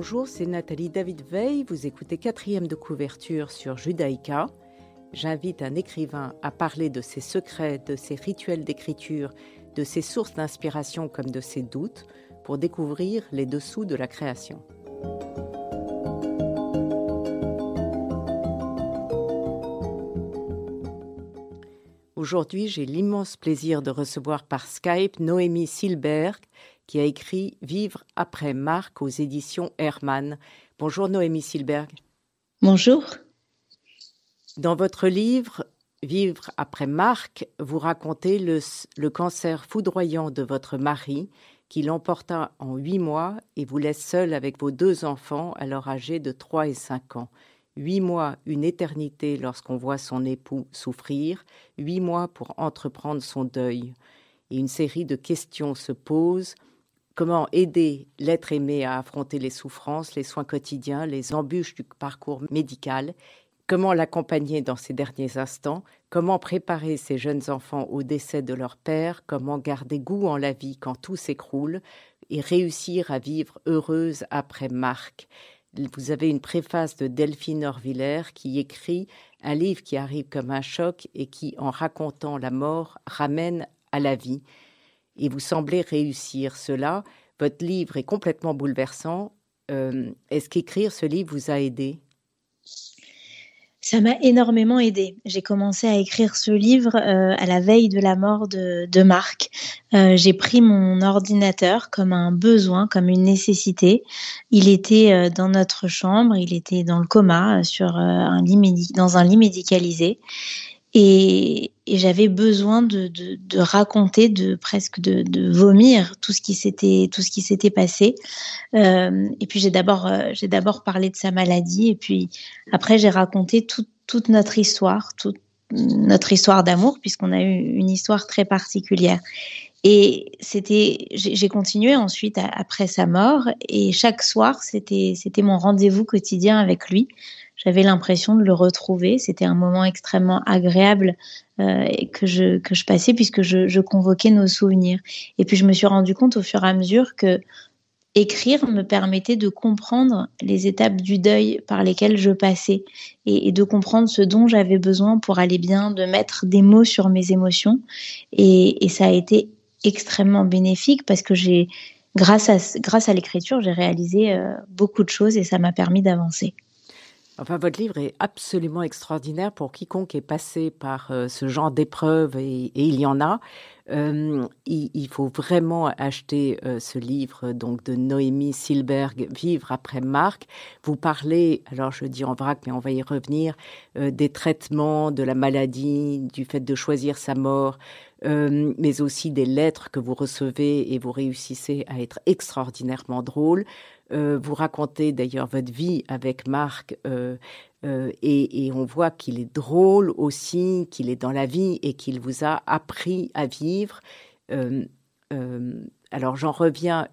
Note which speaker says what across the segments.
Speaker 1: Bonjour, c'est Nathalie David Veil. Vous écoutez quatrième de couverture sur Judaïka. J'invite un écrivain à parler de ses secrets, de ses rituels d'écriture, de ses sources d'inspiration comme de ses doutes pour découvrir les dessous de la création. Aujourd'hui, j'ai l'immense plaisir de recevoir par Skype Noémie Silberg, qui a écrit Vivre après Marc aux éditions Hermann. Bonjour Noémie Silberg.
Speaker 2: Bonjour.
Speaker 1: Dans votre livre Vivre après Marc, vous racontez le, le cancer foudroyant de votre mari qui l'emporta en huit mois et vous laisse seul avec vos deux enfants alors âgés de 3 et 5 ans. Huit mois, une éternité lorsqu'on voit son époux souffrir, huit mois pour entreprendre son deuil. Et une série de questions se posent. Comment aider l'être aimé à affronter les souffrances, les soins quotidiens, les embûches du parcours médical? Comment l'accompagner dans ces derniers instants? Comment préparer ces jeunes enfants au décès de leur père? Comment garder goût en la vie quand tout s'écroule? Et réussir à vivre heureuse après Marc Vous avez une préface de Delphine Orviller qui écrit un livre qui arrive comme un choc et qui, en racontant la mort, ramène à la vie et vous semblez réussir cela. Votre livre est complètement bouleversant. Euh, est-ce qu'écrire ce livre vous a aidé?
Speaker 2: Ça m'a énormément aidé. J'ai commencé à écrire ce livre euh, à la veille de la mort de, de Marc. Euh, j'ai pris mon ordinateur comme un besoin, comme une nécessité. Il était dans notre chambre, il était dans le coma, sur un lit dans un lit médicalisé. Et, j'avais besoin de, de, de, raconter, de presque de, de, vomir tout ce qui s'était tout ce qui s'était passé. Euh, et puis j'ai d'abord euh, j'ai d'abord parlé de sa maladie et puis après j'ai raconté tout, toute notre histoire, toute notre histoire d'amour puisqu'on a eu une histoire très particulière. Et c'était, j'ai continué ensuite après sa mort et chaque soir c'était c'était mon rendez-vous quotidien avec lui j'avais l'impression de le retrouver. C'était un moment extrêmement agréable euh, que, je, que je passais puisque je, convoquais nos souvenirs. Et puis je me suis rendu compte au fur et à mesure que écrire me permettait de comprendre les étapes du deuil par lesquelles je passais et, de comprendre ce dont j'avais besoin pour aller bien, de mettre des mots sur mes émotions. Et, et ça a été extrêmement bénéfique parce que j'ai, grâce à, grâce à l'écriture, j'ai réalisé euh, beaucoup de choses et ça m'a permis d'avancer.
Speaker 1: Enfin, votre livre est absolument extraordinaire pour quiconque est passé par euh, ce genre d'épreuves, et, il y en a. Euh, il, faut vraiment acheter euh, ce livre donc de Noémie Silberg, Vivre après Marc. Vous parlez, alors je dis en vrac, mais on va y revenir, des traitements, de la maladie, du fait de choisir sa mort, euh, mais aussi des lettres que vous recevez et vous réussissez à être extraordinairement drôle. Euh, vous racontez d'ailleurs votre vie avec Marc euh, et, et, on voit qu'il est drôle aussi, qu'il est dans la vie et qu'il vous a appris à vivre. Alors j'en reviens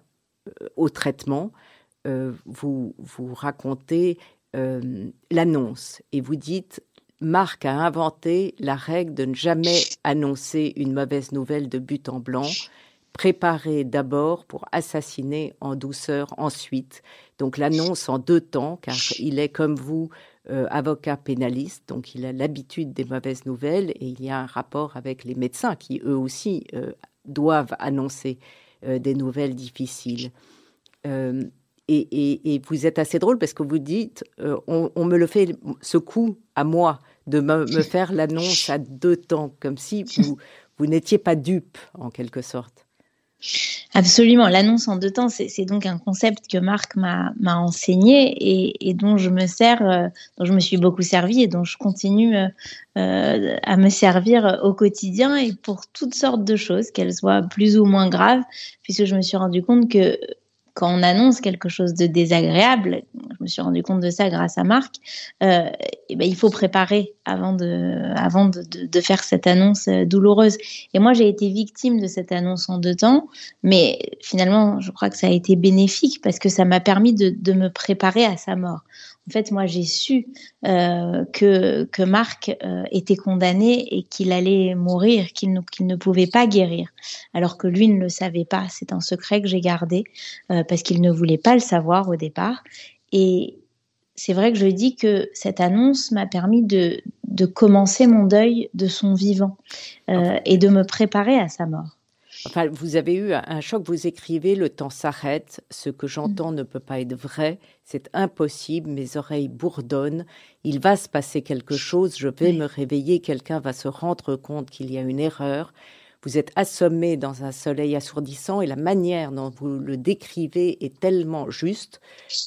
Speaker 1: au traitement. vous, vous racontez l'annonce et vous dites Marc a inventé la règle de ne jamais annoncer une mauvaise nouvelle de but en blanc préparé d'abord pour assassiner en douceur ensuite. Donc l'annonce en deux temps, car il est comme vous euh, avocat pénaliste, donc il a l'habitude des mauvaises nouvelles et il y a un rapport avec les médecins qui eux aussi euh, doivent annoncer euh, des nouvelles difficiles. Et, vous êtes assez drôle parce que vous dites, on, on, me le fait ce coup à moi de me, me faire l'annonce à deux temps, comme si vous, vous n'étiez pas dupe en quelque sorte.
Speaker 2: Absolument. L'annonce en deux temps, c'est donc un concept que Marc m'a enseigné et, et, dont je me sers, euh, dont je me suis beaucoup servi et dont je continue euh, euh, à me servir au quotidien et pour toutes sortes de choses, qu'elles soient plus ou moins graves, puisque je me suis rendu compte que quand on annonce quelque chose de désagréable, je me suis rendu compte de ça grâce à Marc, euh, et ben, il faut préparer avant, de, faire cette annonce euh, douloureuse. Et moi, j'ai été victime de cette annonce en deux temps, mais finalement, je crois que ça a été bénéfique parce que ça m'a permis de me préparer à sa mort. En fait, moi, j'ai su euh, que, que Marc euh, était condamné et qu'il allait mourir, qu'il ne, qu'il ne pouvait pas guérir, alors que lui ne le savait pas. C'est un secret que j'ai gardé euh, parce qu'il ne voulait pas le savoir au départ. Et c'est vrai que je dis que cette annonce m'a permis de, de commencer mon deuil de son vivant euh, et de me préparer à sa mort.
Speaker 1: Enfin, vous avez eu un choc, vous écrivez Le temps s'arrête, ce que j'entends ne peut pas être vrai, c'est impossible, mes oreilles bourdonnent, il va se passer quelque chose, je vais me réveiller, quelqu'un va se rendre compte qu'il y a une erreur. Vous êtes assommé dans un soleil assourdissant et la manière dont vous le décrivez est tellement juste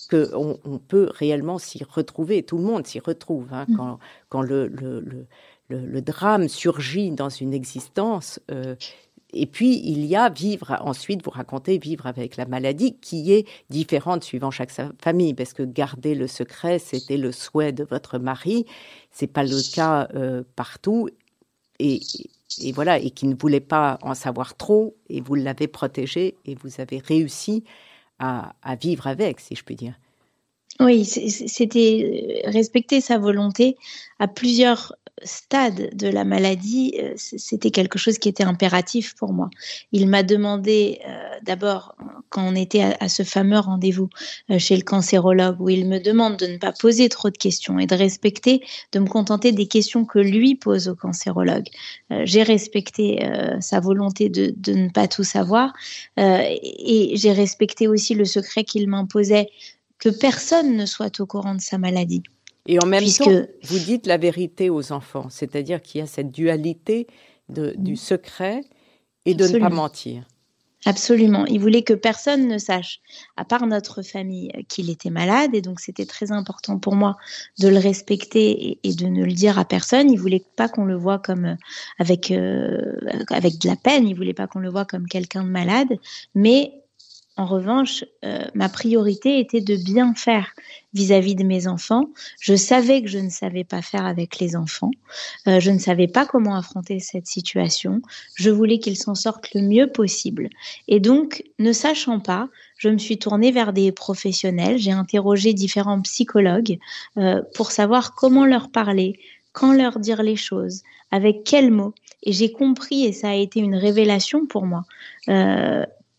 Speaker 1: qu'on on peut réellement s'y retrouver. Tout le monde s'y retrouve hein, mm. quand, quand le, le, le, le, drame surgit dans une existence. Euh, et puis, il y a vivre, ensuite, vous racontez vivre avec la maladie qui est différente suivant chaque famille, parce que garder le secret, c'était le souhait de votre mari. C'est pas le cas euh, partout. Et, voilà, et qui ne voulait pas en savoir trop, et vous l'avez protégé, et vous avez réussi à, à vivre avec, si je puis dire.
Speaker 2: Oui, c'était respecter sa volonté à plusieurs stade de la maladie, euh, c'était quelque chose qui était impératif pour moi. Il m'a demandé euh, d'abord, quand on était à, ce fameux rendez-vous euh, chez le cancérologue, où il me demande de ne pas poser trop de questions et de respecter, de me contenter des questions que lui pose au cancérologue. j'ai respecté sa volonté de, de, ne pas tout savoir et j'ai respecté aussi le secret qu'il m'imposait que personne ne soit au courant de sa maladie.
Speaker 1: Et en même temps, vous dites la vérité aux enfants, c'est-à-dire qu'il y a cette dualité de, du secret et de ne pas mentir.
Speaker 2: Absolument. Il voulait que personne ne sache, à part notre famille, qu'il était malade. Et donc, c'était très important pour moi de le respecter et, de ne le dire à personne. Il voulait pas qu'on le voit comme euh, avec, euh, avec de la peine. Il voulait pas qu'on le voit comme quelqu'un de malade. Mais en revanche, euh, ma priorité était de bien faire vis-à-vis de mes enfants. Je savais que je ne savais pas faire avec les enfants. Euh, je ne savais pas comment affronter cette situation. Je voulais qu'ils s'en sortent le mieux possible. Et donc, ne sachant pas, je me suis tournée vers des professionnels. J'ai interrogé différents psychologues euh, pour savoir comment leur parler, quand leur dire les choses, avec quels mots. Et j'ai compris, et ça a été une révélation pour moi,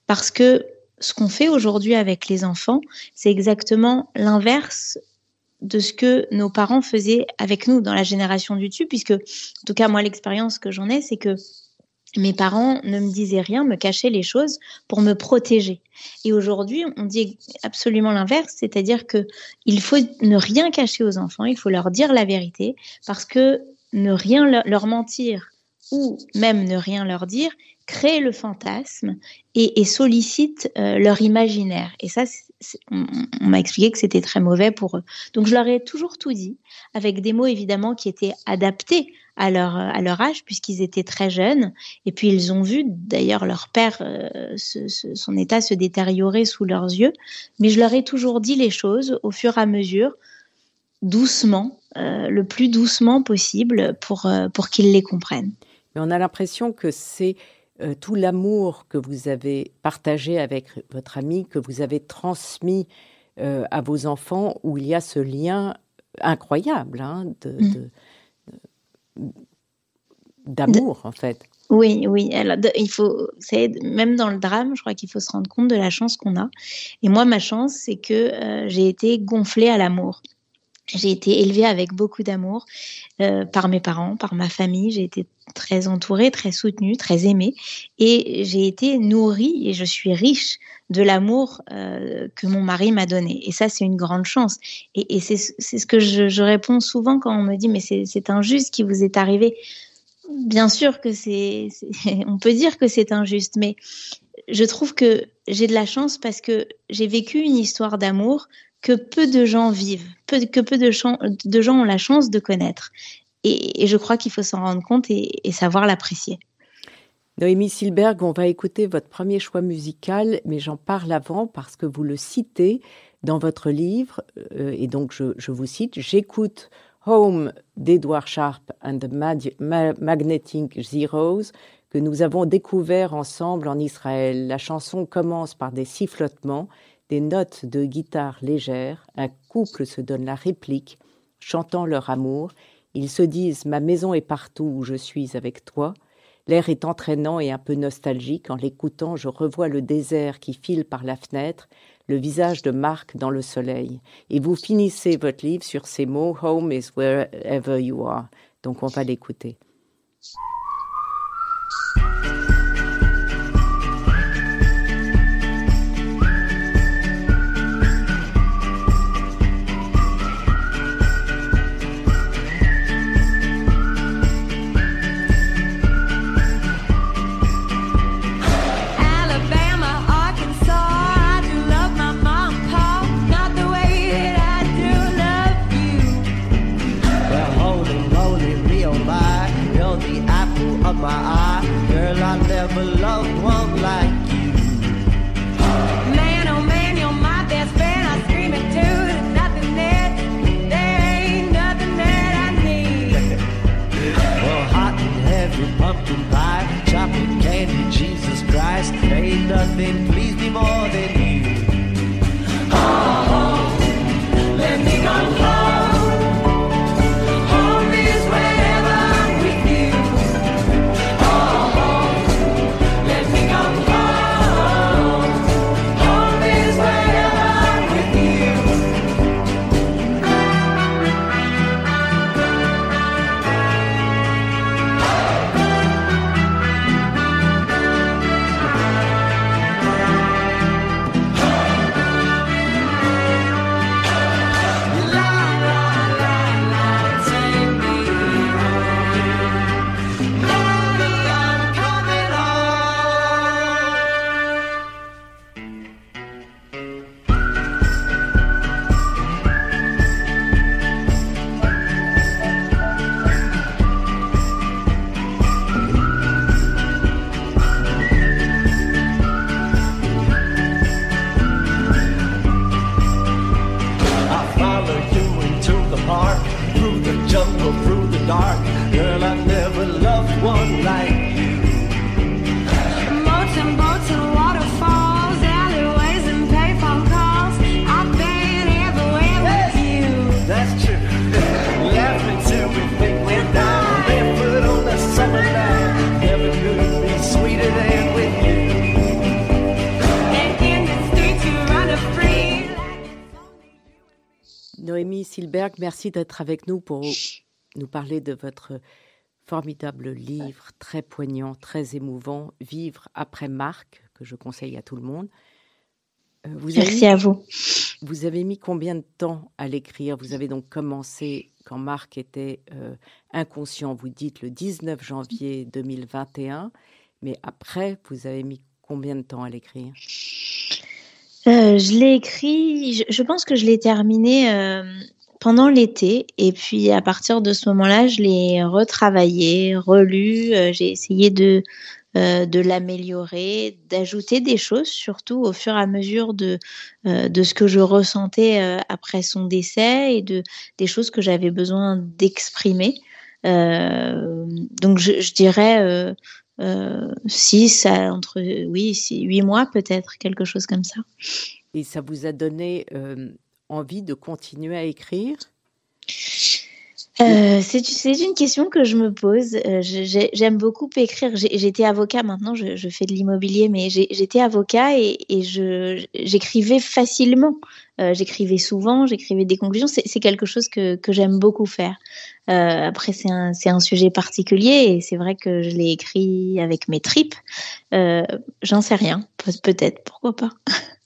Speaker 2: parce que ce qu'on fait aujourd'hui avec les enfants, c'est exactement l'inverse de ce que nos parents faisaient avec nous dans la génération du dessus, puisque, en tout cas, moi, l'expérience que j'en ai, c'est que mes parents ne me disaient rien, me cachaient les choses pour me protéger. Et aujourd'hui, on dit absolument l'inverse, c'est-à-dire que il faut ne rien cacher aux enfants, il faut leur dire la vérité, parce que ne rien leur mentir ou même ne rien leur dire, crée le fantasme et, sollicite euh, leur imaginaire. Et ça, on, m'a expliqué que c'était très mauvais pour eux. Donc je leur ai toujours tout dit, avec des mots évidemment qui étaient adaptés à leur, à leur âge, puisqu'ils étaient très jeunes. Et puis ils ont vu d'ailleurs leur père, euh, son état se détériorer sous leurs yeux. Mais je leur ai toujours dit les choses au fur et à mesure, doucement, euh, le plus doucement possible pour, pour qu'ils les comprennent.
Speaker 1: Mais on a l'impression que c'est euh, tout l'amour que vous avez partagé avec votre ami, que vous avez transmis euh, à vos enfants, où il y a ce lien incroyable hein, mm. d'amour, en fait.
Speaker 2: Oui, oui. il faut, même dans le drame, je crois qu'il faut se rendre compte de la chance qu'on a. Et moi, ma chance, c'est que euh, j'ai été gonflée à l'amour. J'ai été élevée avec beaucoup d'amour euh, par mes parents, par ma famille. J'ai été très entourée, très soutenue, très aimée. Et j'ai été nourrie et je suis riche de l'amour euh, que mon mari m'a donné. Et ça, c'est une grande chance. Et, et c'est ce que je, je, réponds souvent quand on me dit, mais c'est injuste qui vous est arrivé. Bien sûr que c'est, on peut dire que c'est injuste, mais je trouve que j'ai de la chance parce que j'ai vécu une histoire d'amour que peu de gens vivent, que peu de gens, ont la chance de connaître. Et, je crois qu'il faut s'en rendre compte et, savoir l'apprécier.
Speaker 1: Noémie Silberg, on va écouter votre premier choix musical, mais j'en parle avant parce que vous le citez dans votre livre, euh, et donc je, vous cite, j'écoute Home d'Edward Sharp and the Magnetic Zeros que nous avons découvert ensemble en Israël. La chanson commence par des sifflotements des notes de guitare légères, un couple se donne la réplique, chantant leur amour. Ils se disent Ma maison est partout où je suis avec toi. L'air est entraînant et un peu nostalgique. En l'écoutant, je revois le désert qui file par la fenêtre, le visage de Marc dans le soleil. Et vous finissez votre livre sur ces mots Home is wherever you are. Donc on va l'écouter. Merci d'être avec nous pour nous parler de votre formidable livre, très poignant, très émouvant, Vivre après Marc, que je conseille à tout le monde.
Speaker 2: Euh, vous merci à vous.
Speaker 1: Vous avez mis combien de temps à l'écrire? Vous avez donc commencé quand Marc était euh, inconscient, vous dites le 19 janvier 2021, mais après, vous avez mis combien de temps à l'écrire?
Speaker 2: Euh, je l'ai écrit, je, pense que je l'ai terminé pendant l'été. Et puis à partir de ce moment-là, je l'ai retravaillé, relu. Euh, j'ai essayé de, euh, de l'améliorer, d'ajouter des choses, surtout au fur et à mesure de, euh, de ce que je ressentais après son décès et de des choses que j'avais besoin d'exprimer. donc je, dirais six entre oui huit mois peut-être quelque chose comme ça.
Speaker 1: Et ça vous a donné envie de continuer à écrire?
Speaker 2: Euh, c'est une question que je me pose. Euh, j'aime beaucoup écrire. J'étais avocat, maintenant je, fais de l'immobilier, mais j'étais avocat et, j'écrivais facilement. Euh, j'écrivais souvent, j'écrivais des conclusions. C'est quelque chose que, j'aime beaucoup faire. après, c'est un, sujet particulier et c'est vrai que je l'ai écrit avec mes tripes. J'en sais rien, peut-être, pourquoi pas?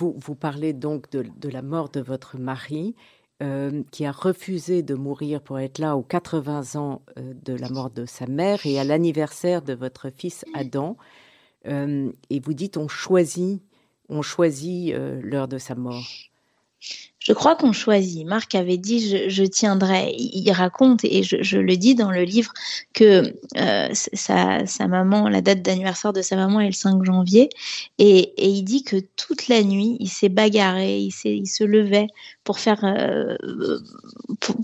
Speaker 1: Vous, parlez donc de, la mort de votre mari, euh, qui a refusé de mourir pour être là aux 80 ans euh, de la mort de sa mère et à l'anniversaire de votre fils Adam. Euh, et vous dites on choisit, on choisit l'heure de sa mort.
Speaker 2: Je crois qu'on choisit. Marc avait dit je, tiendrai. Il, raconte et je, le dis dans le livre que euh, sa, maman, la date d'anniversaire de sa maman est le 5 janvier et, il dit que toute la nuit il s'est bagarré, il, se levait pour faire euh,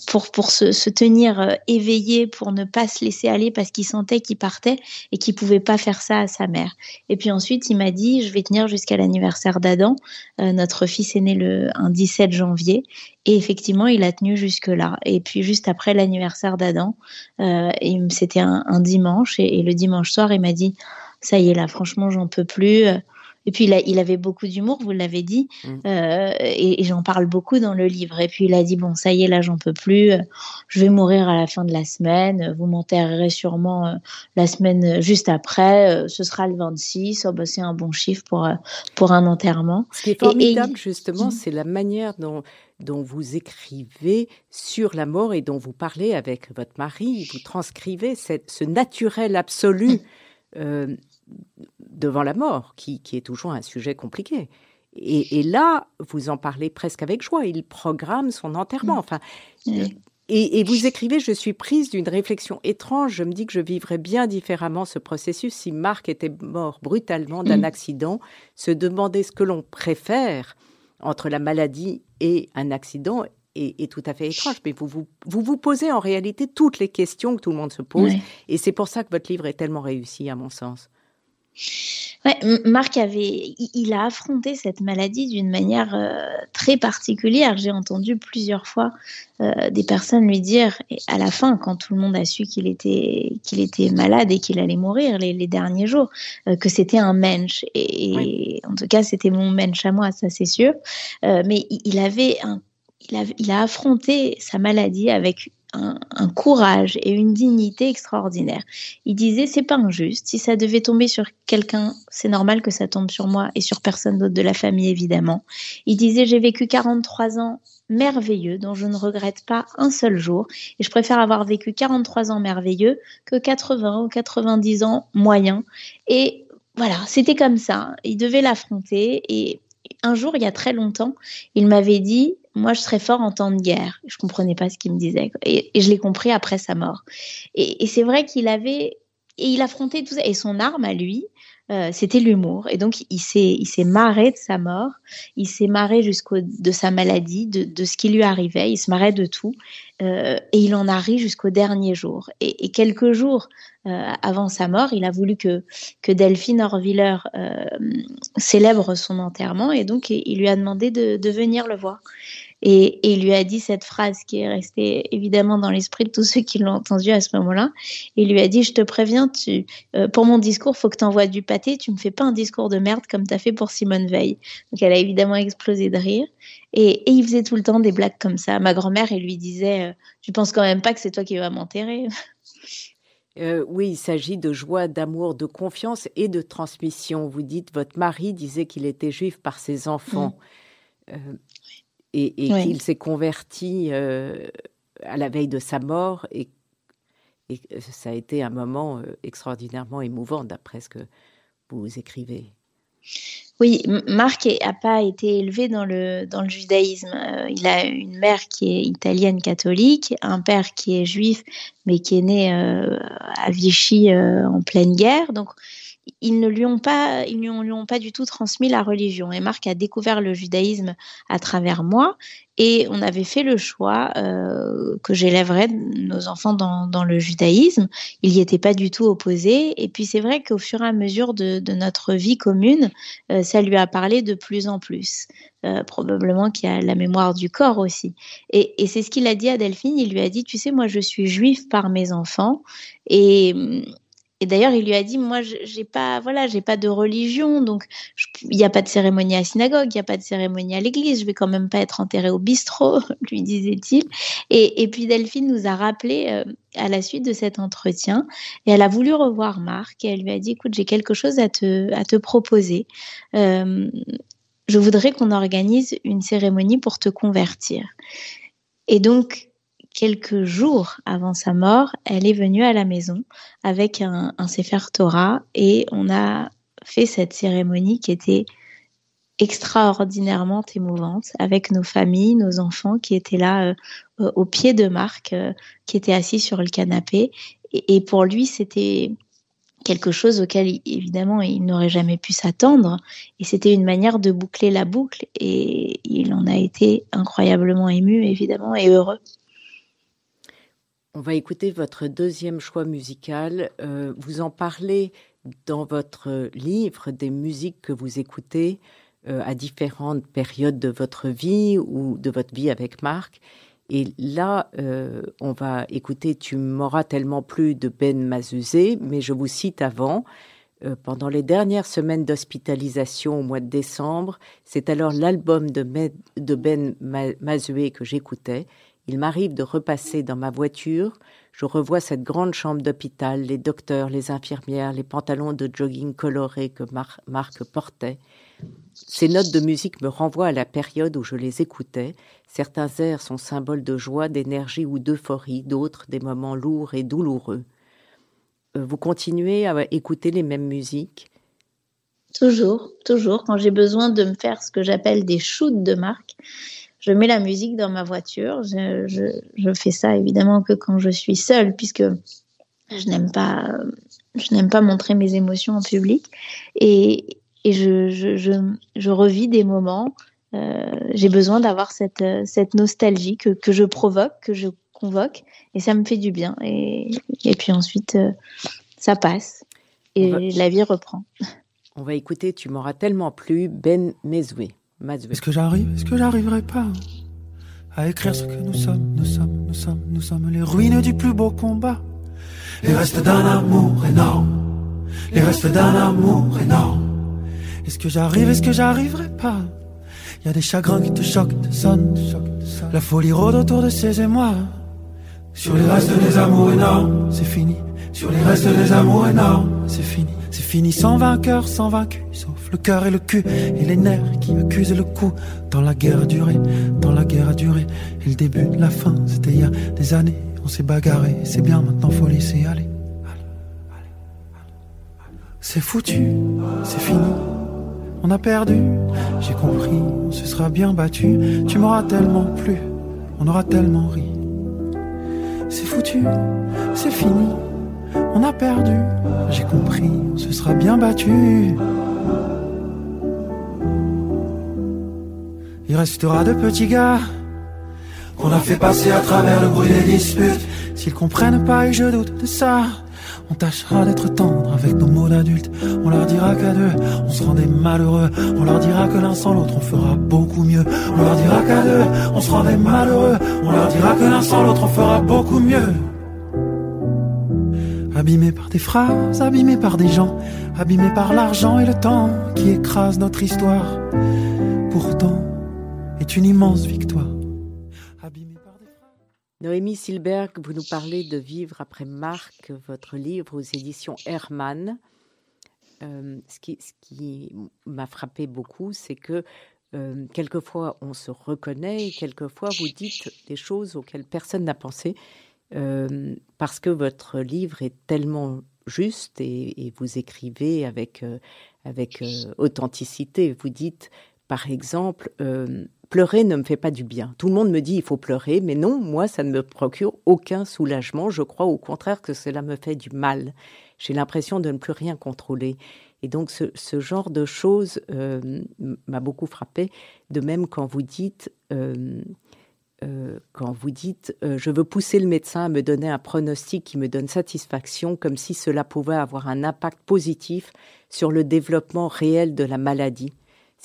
Speaker 2: pour, pour, se, tenir euh, éveillé, pour ne pas se laisser aller parce qu'il sentait qu'il partait et qu'il pouvait pas faire ça à sa mère. Et puis ensuite il m'a dit je vais tenir jusqu'à l'anniversaire d'Adam. Notre fils est né le un 17 janvier Et effectivement, il a tenu jusque-là. Et puis juste après l'anniversaire d'Adam, euh, c'était un, dimanche. Et, et, le dimanche soir, il m'a dit, ça y est là, franchement, j'en peux plus. Et puis, il, a, il avait beaucoup d'humour, vous l'avez dit, mm. euh, et, j'en parle beaucoup dans le livre. Et puis, il a dit, bon, ça y est, là, j'en peux plus, je vais mourir à la fin de la semaine, vous m'enterrerez sûrement euh, la semaine juste après, euh, ce sera le 26, oh, bah, c'est un bon chiffre pour, pour un enterrement.
Speaker 1: Ce qui est formidable, justement, mm. c'est la manière dont dont vous écrivez sur la mort et dont vous parlez avec votre mari, vous transcrivez cette, ce naturel absolu euh, devant la mort, qui, qui, est toujours un sujet compliqué. Et, là, vous en parlez presque avec joie. Il programme son enterrement. Mm. Enfin, et, et, vous écrivez Je suis prise d'une réflexion étrange. Je me dis que je vivrais bien différemment ce processus si Marc était mort brutalement d'un mm. accident. Se demander ce que l'on préfère entre la maladie et un accident est, tout à fait étrange. Mais vous vous, vous vous, posez en réalité toutes les questions que tout le monde se pose. Et c'est pour ça que votre livre est tellement réussi, à mon sens.
Speaker 2: Ouais, Marc avait, il a affronté cette maladie d'une manière euh, très particulière. J'ai entendu plusieurs fois euh, des personnes lui dire, à la fin, quand tout le monde a su qu'il était, qu'il était malade et qu'il allait mourir les, les derniers jours, euh, que c'était un mensch. Et, en tout cas, c'était mon mensch à moi, ça c'est sûr. mais il avait un il a, il a, affronté sa maladie avec un, courage et une dignité extraordinaire. Il disait c'est pas injuste. Si ça devait tomber sur quelqu'un, c'est normal que ça tombe sur moi et sur personne d'autre de la famille évidemment. Il disait j'ai vécu 43 ans merveilleux dont je ne regrette pas un seul jour et je préfère avoir vécu 43 ans merveilleux que 80 ou 90 ans moyens. Et voilà, c'était comme ça. Il devait l'affronter et un jour, il y a très longtemps, il m'avait dit moi, je serais fort en temps de guerre. Je comprenais pas ce qu'il me disait. Et, je l'ai compris après sa mort. Et, c'est vrai qu'il avait, et il affrontait tout ça. Et son arme à lui, euh, c'était l'humour. Et donc, il s'est, il s'est marré de sa mort. Il s'est marré jusqu'au de sa maladie, de, ce qui lui arrivait. Il se marrait de tout. Euh, et il en a ri jusqu'au dernier jour. Et, quelques jours euh, avant sa mort, il a voulu que, que Delphine Orviller célèbre son enterrement. Et donc, il lui a demandé de, de venir le voir. Et, il lui a dit cette phrase qui est restée évidemment dans l'esprit de tous ceux qui l'ont entendu à ce moment-là. Il lui a dit, je te préviens, tu, euh, pour mon discours, faut que tu envoies du pâté, tu me fais pas un discours de merde comme tu as fait pour Simone Veil. Donc elle a évidemment explosé de rire. Et, il faisait tout le temps des blagues comme ça. Ma grand-mère, elle lui disait, euh, tu penses quand même pas que c'est toi qui vas m'enterrer
Speaker 1: euh, oui, il s'agit de joie, d'amour, de confiance et de transmission. Vous dites, votre mari disait qu'il était juif par ses enfants. Mmh et, qu'il s'est converti euh, à la veille de sa mort et, et, ça a été un moment euh, extraordinairement émouvant d'après ce que vous écrivez.
Speaker 2: Oui, Marc n'a pas été élevé dans le, dans le judaïsme. Euh, il a une mère qui est italienne catholique, un père qui est juif, mais qui est né à Vichy en pleine guerre. Donc, ils ne lui ont pas, ils lui lui ont pas du tout transmis la religion. Et Marc a découvert le judaïsme à travers moi. Et on avait fait le choix euh, que j'élèverais nos enfants dans, le judaïsme. Il n'y était pas du tout opposé. Et puis c'est vrai qu'au fur et à mesure de, de notre vie commune, euh, ça lui a parlé de plus en plus. Euh, probablement qu'il y a la mémoire du corps aussi. Et, et c'est ce qu'il a dit à Delphine. Il lui a dit, tu sais, moi je suis juif par mes enfants. Et et d'ailleurs, il lui a dit, moi, j'ai pas, voilà, j'ai pas de religion, donc il n'y a pas de cérémonie à la synagogue, il n'y a pas de cérémonie à l'église, je vais quand même pas être enterré au bistrot, lui disait-il. Et, puis Delphine nous a rappelé euh, à la suite de cet entretien, et elle a voulu revoir Marc, et elle lui a dit, écoute, j'ai quelque chose à te, à te proposer. Euh, je voudrais qu'on organise une cérémonie pour te convertir. Et donc, quelques jours avant sa mort, elle est venue à la maison avec un, un Sefer Torah et on a fait cette cérémonie qui était extraordinairement émouvante avec nos familles, nos enfants qui étaient là euh, au pied de Marc, euh, qui était assis sur le canapé. Et, pour lui, c'était quelque chose auquel évidemment il n'aurait jamais pu s'attendre et c'était une manière de boucler la boucle et il en a été incroyablement ému évidemment et heureux.
Speaker 1: On va écouter votre deuxième choix musical. Euh, vous en parlez dans votre livre des musiques que vous écoutez euh, à différentes périodes de votre vie ou de votre vie avec Marc. Et là, euh, on va écouter Tu m'auras tellement plu de Ben Mazuzé, mais je vous cite avant. Pendant les dernières semaines d'hospitalisation au mois de décembre, c'est alors l'album de, de Ben Mazuzé que j'écoutais. Il m'arrive de repasser dans ma voiture. Je revois cette grande chambre d'hôpital, les docteurs, les infirmières, les pantalons de jogging colorés que Marc portait. Ces notes de musique me renvoient à la période où je les écoutais. Certains airs sont symboles de joie, d'énergie ou d'euphorie, d'autres des moments lourds et douloureux. Euh, vous continuez à écouter les mêmes musiques?
Speaker 2: Toujours, toujours. Quand j'ai besoin de me faire ce que j'appelle des shoots de marque, je mets la musique dans ma voiture. Je, fais ça évidemment que quand je suis seule, puisque je n'aime pas, je n'aime pas montrer mes émotions en public. Et, et je, je, je, revis des moments. Euh, j'ai besoin d'avoir cette, cette nostalgie que, que, je provoque, que je convoque, et ça me fait du bien. Et, et puis ensuite, euh, ça passe et la vie reprend.
Speaker 1: On va écouter Tu m'auras tellement plu, Ben Mezoué.
Speaker 3: Est-ce que j'arrive, est-ce que j'arriverai pas à écrire ce que nous sommes, nous sommes, nous sommes, nous sommes les ruines du plus beau combat, les restes d'un amour énorme, les restes d'un amour énorme. Est-ce que j'arrive, est-ce que j'arriverai pas? Y a des chagrins qui te choquent, te sonnent. La folie rôde autour de ces émois. Sur les restes des amours énormes, c'est fini. Sur les restes des amours énormes, c'est fini. C'est fini sans vainqueur, sans vaincu. Le cœur et le cul et les nerfs qui accusent le coup. Dans la guerre a duré, dans la guerre a duré. Et le début la fin, c'était il y a des années. On s'est bagarré, c'est bien, maintenant faut laisser aller. C'est foutu, c'est fini on a perdu. J'ai compris, on se sera bien battu. Tu m'auras tellement plu, on aura tellement ri. C'est foutu, c'est fini, on a perdu. J'ai compris, on se sera bien battu. Il restera de petits gars qu'on a fait passer à travers le bruit des disputes. S'ils comprennent pas, et je doute de ça. On tâchera d'être tendre avec nos mots d'adultes. On leur dira qu'à deux, on se rendait malheureux. On leur dira que l'un sans l'autre, on fera beaucoup mieux. On leur dira qu'à deux, on se rendait malheureux. On leur dira que l'un sans l'autre, on fera beaucoup mieux. Abîmé par des phrases, abîmé par des gens, abîmé par l'argent et le temps qui écrase notre histoire. Pourtant, est une immense victoire.
Speaker 1: Noémie Silberg, vous nous parlez de Vivre après Marc, votre livre aux éditions Hermann. Euh, ce qui, m'a frappé beaucoup, c'est que euh, quelquefois on se reconnaît quelquefois vous dites des choses auxquelles personne n'a pensé euh, parce que votre livre est tellement juste et, vous écrivez avec authenticité. Vous dites, par exemple, pleurer ne me fait pas du bien. Tout le monde me dit il faut pleurer, mais non, moi, ça ne me procure aucun soulagement. Je crois au contraire que cela me fait du mal. J'ai l'impression de ne plus rien contrôler. Et donc, ce, genre de choses euh, m'a beaucoup frappé. De même, quand vous dites, euh, euh, quand vous dites je veux pousser le médecin à me donner un pronostic qui me donne satisfaction, comme si cela pouvait avoir un impact positif sur le développement réel de la maladie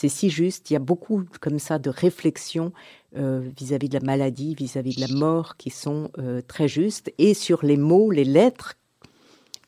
Speaker 1: c'est si juste. Il y a beaucoup comme ça de réflexions euh, vis-à-vis de la maladie, vis-à-vis de la mort, qui sont euh, très justes. Et sur les mots, les lettres,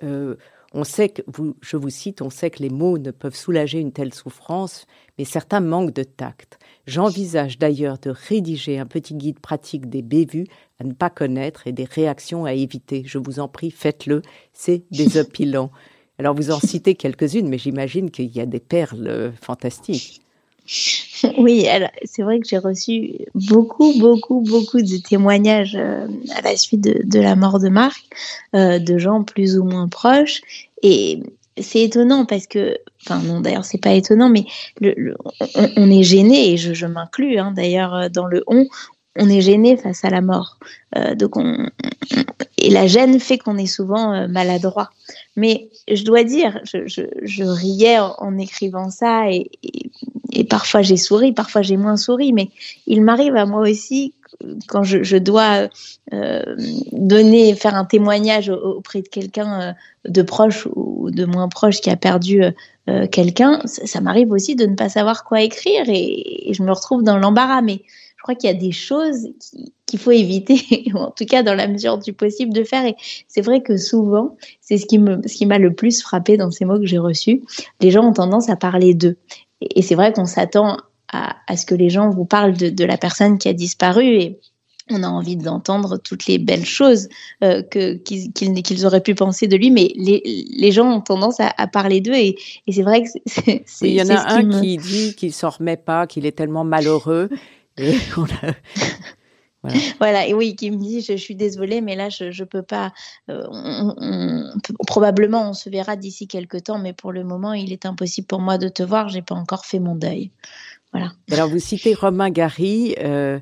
Speaker 1: euh, on sait que, vous, je vous cite, on sait que les mots ne peuvent soulager une telle souffrance, mais certains manquent de tact. J'envisage d'ailleurs de rédiger un petit guide pratique des bévues à ne pas connaître et des réactions à éviter. Je vous en prie, faites-le. C'est désopilant. Alors vous en citez quelques-unes, mais j'imagine qu'il y a des perles fantastiques.
Speaker 2: Oui, c'est vrai que j'ai reçu beaucoup, beaucoup, beaucoup de témoignages euh, à la suite de, la mort de Marc, euh, de gens plus ou moins proches. Et, c'est étonnant parce que, enfin non, d'ailleurs c'est pas étonnant, mais on, est gêné et je, m'inclus hein, d'ailleurs dans le on. On est gêné face à la mort, euh, donc on, et la gêne fait qu'on est souvent euh, maladroit. Mais je dois dire, je, riais en, écrivant ça et, et parfois j'ai souri, parfois j'ai moins souri, mais il m'arrive à moi aussi quand je, dois euh, donner, faire un témoignage auprès de quelqu'un euh, de proche ou de moins proche qui a perdu euh, quelqu'un, ça, m'arrive aussi de ne pas savoir quoi écrire et, je me retrouve dans l'embarras. Mais je crois qu'il y a des choses qu'il faut éviter, en tout cas dans la mesure du possible de faire. Et c'est vrai que souvent, c'est ce qui m'a le plus frappé dans ces mots que j'ai reçus. Les gens ont tendance à parler d'eux. Et, et c'est vrai qu'on s'attend à, ce que les gens vous parlent de, la personne qui a disparu et on a envie d'entendre toutes les belles choses euh, que, qu'ils, auraient pu penser de lui, mais les, gens ont tendance à, parler d'eux et, c'est vrai que c'est.
Speaker 1: Il y en a un qui dit qu'il s'en remet pas, qu'il est tellement malheureux.
Speaker 2: voilà. et oui, qui me dit je, suis désolée, mais là je ne peux pas. Euh, probablement on se verra d'ici quelques temps, mais pour le moment il est impossible pour moi de te voir. J'ai pas encore fait mon deuil.
Speaker 1: Alors, vous citez Romain Gary, euh,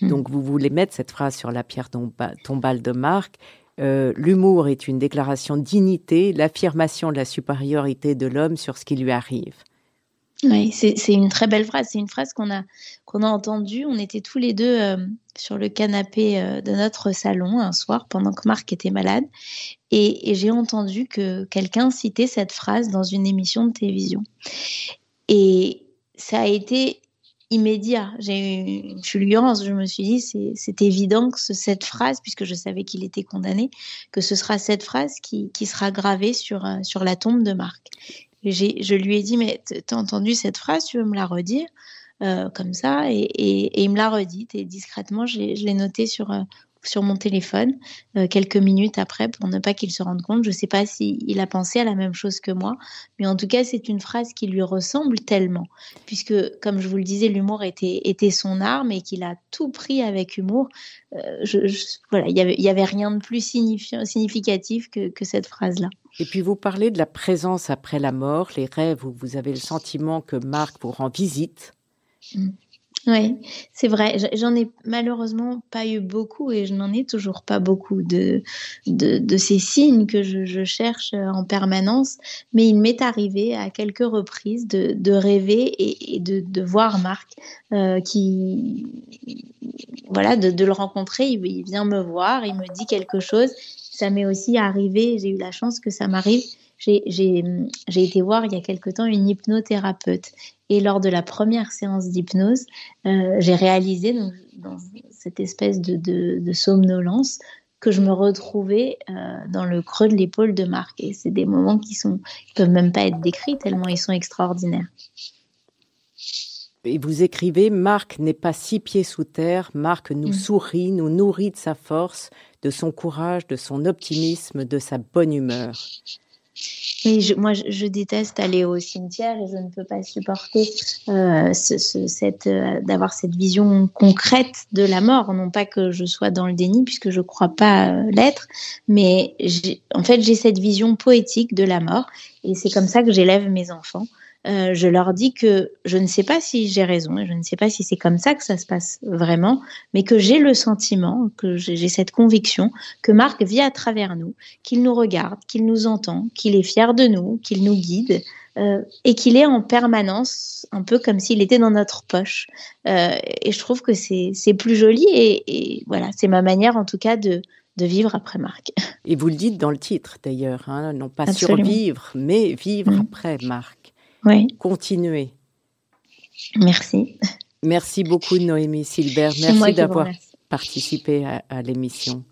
Speaker 1: hmm. donc vous voulez mettre cette phrase sur la pierre tombale de Marc. Euh, l'humour est une déclaration de dignité, l'affirmation de la supériorité de l'homme sur ce qui lui arrive.
Speaker 2: C'est une très belle phrase. C'est une phrase qu'on a, a entendue. On était tous les deux euh, sur le canapé de notre salon un soir pendant que Marc était malade. Et, et j'ai entendu que quelqu'un citait cette phrase dans une émission de télévision. Et, ça a été immédiat. J'ai eu une fulgurance. Je me suis dit, c'est évident que cette phrase, puisque je savais qu'il était condamné, que ce sera cette phrase qui, qui sera gravée sur, euh, sur la tombe de Marc. Je lui ai dit, mais t'as entendu cette phrase, tu veux me la redire? Euh, comme ça et, et, il me l'a redite et discrètement, je l'ai noté sur, euh, sur mon téléphone euh, quelques minutes après pour ne pas qu'il se rende compte. Je ne sais pas s'il a pensé à la même chose que moi, mais en tout cas, c'est une phrase qui lui ressemble tellement, puisque, comme je vous le disais, l'humour était, était son arme et qu'il a tout pris avec humour. Euh, je, voilà, il n'y avait, y avait rien de plus significatif que, que cette phrase-là.
Speaker 1: Et puis vous parlez de la présence après la mort, les rêves où vous avez le sentiment que Marc vous rend visite.
Speaker 2: Oui, c'est vrai. J'en ai malheureusement pas eu beaucoup et je n'en ai toujours pas beaucoup de, de, ces signes que je, cherche euh, en permanence. Mais il m'est arrivé à quelques reprises de, rêver et, de, voir Marc euh, qui, voilà, de, le rencontrer. Il, il vient me voir, il me dit quelque chose. Ça m'est aussi arrivé, j'ai eu la chance que ça m'arrive j'ai été voir il y a quelque temps une hypnothérapeute. Et lors de la première séance d'hypnose, euh, j'ai réalisé dans cette espèce de, somnolence que je me retrouvais euh, dans le creux de l'épaule de Marc. Et c'est des moments qui sont qui peuvent même pas être décrits tellement ils sont extraordinaires.
Speaker 1: Et vous écrivez, Marc n'est pas six pieds sous terre, Marc nous mm. sourit, nous nourrit de sa force, de son courage, de son optimisme, de sa bonne humeur.
Speaker 2: Oui, moi, je, déteste aller au cimetière et je ne peux pas supporter euh, euh, d'avoir cette vision concrète de la mort. Non pas que je sois dans le déni, puisque je ne crois pas euh, l'être, mais en fait, j'ai cette vision poétique de la mort et c'est comme ça que j'élève mes enfants. Euh, je leur dis que je ne sais pas si j'ai raison et je ne sais pas si c'est comme ça que ça se passe vraiment, mais que j'ai le sentiment, que j'ai cette conviction que Marc vit à travers nous, qu'il nous regarde, qu'il nous entend, qu'il est fier de nous, qu'il nous guide. Euh, et qu'il est en permanence, un peu comme s'il était dans notre poche. Euh, et je trouve que c'est plus joli et, voilà, c'est ma manière en tout cas de, de vivre après Marc.
Speaker 1: Et vous le dites dans le titre d'ailleurs, hein, non pas survivre, mais vivre mmh. après Marc
Speaker 2: oui.
Speaker 1: continuer.
Speaker 2: Merci.
Speaker 1: Merci beaucoup Noémie Silbert. Merci d'avoir participé à, l'émission.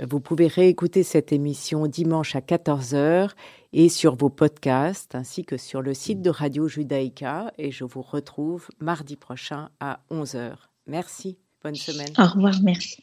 Speaker 1: Vous pouvez réécouter cette émission dimanche à 14h et sur vos podcasts ainsi que sur le site de Radio Judaïka et je vous retrouve mardi prochain à 11h. Merci. Bonne semaine.
Speaker 2: Au revoir. Merci.